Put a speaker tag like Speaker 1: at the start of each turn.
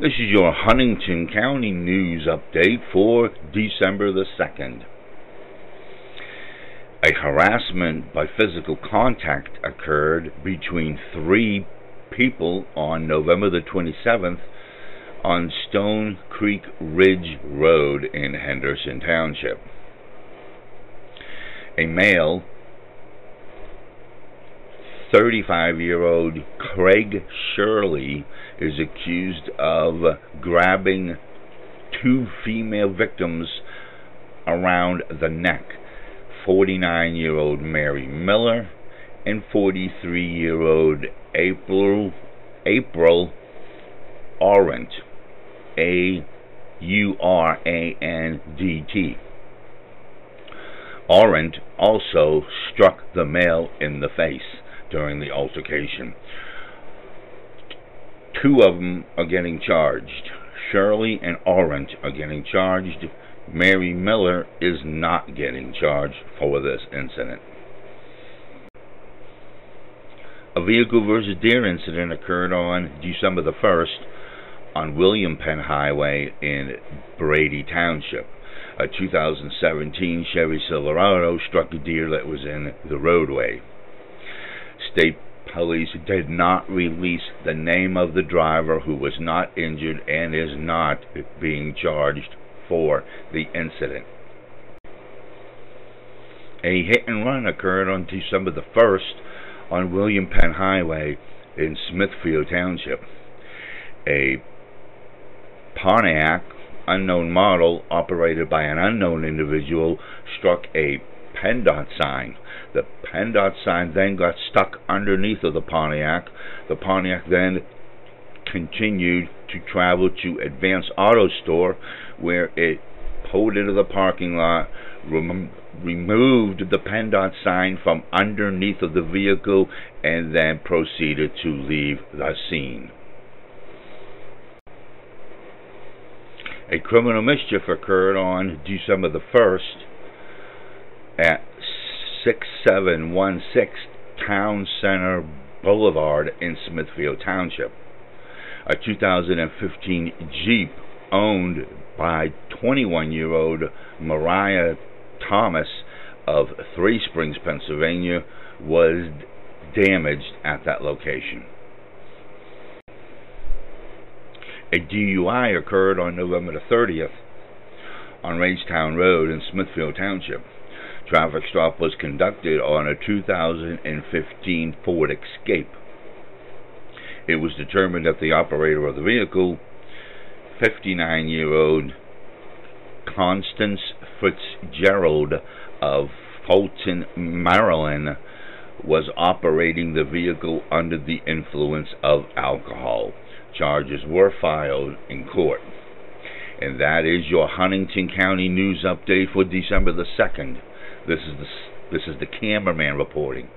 Speaker 1: This is your Huntingdon County News Update for December the 2nd. A harassment by physical contact occurred between three people on November the 27th on Stone Creek Ridge Road in Henderson Township. A male 35 year old Craig Shirley is accused of grabbing two female victims around the neck. 49 year old Mary Miller and 43 year old April April Aurand A U R A N D T. Aurand also struck the male in the face during the altercation. Two of them are getting charged. Shirley and Aurand are getting charged. Mary Miller is not getting charged for this incident. A vehicle versus deer incident occurred on December the 1st on William Penn Highway in Brady Township. A 2017 Chevy Silverado struck a deer that was in the roadway. State police did not release the name of the driver who was not injured and is not being charged for the incident. A hit and run occurred on December the 1st on William Penn Highway in Smithfield Township. A Pontiac unknown model operated by an unknown individual struck a PennDOT sign. The PennDOT sign then got stuck underneath of the Pontiac. The Pontiac then continued to travel to Advance Auto Store where it pulled into the parking lot, rem removed the PennDOT sign from underneath of the vehicle, and then proceeded to leave the scene. A criminal mischief occurred on December the 1st at 6716 Town Center Boulevard in Smithfield Township. A 2015 Jeep owned by 21 year old Mariah Thomas of Three Springs, Pennsylvania, was damaged at that location. A DUI occurred on November the 30th on Ragetown Road in Smithfield Township. Traffic stop was conducted on a 2015 Ford Escape. It was determined that the operator of the vehicle, 59 year old Constance Fitzgerald of Fulton, Maryland, was operating the vehicle under the influence of alcohol. Charges were filed in court. And that is your Huntingdon County News Update for December the 2nd. This is the this is the cameraman reporting.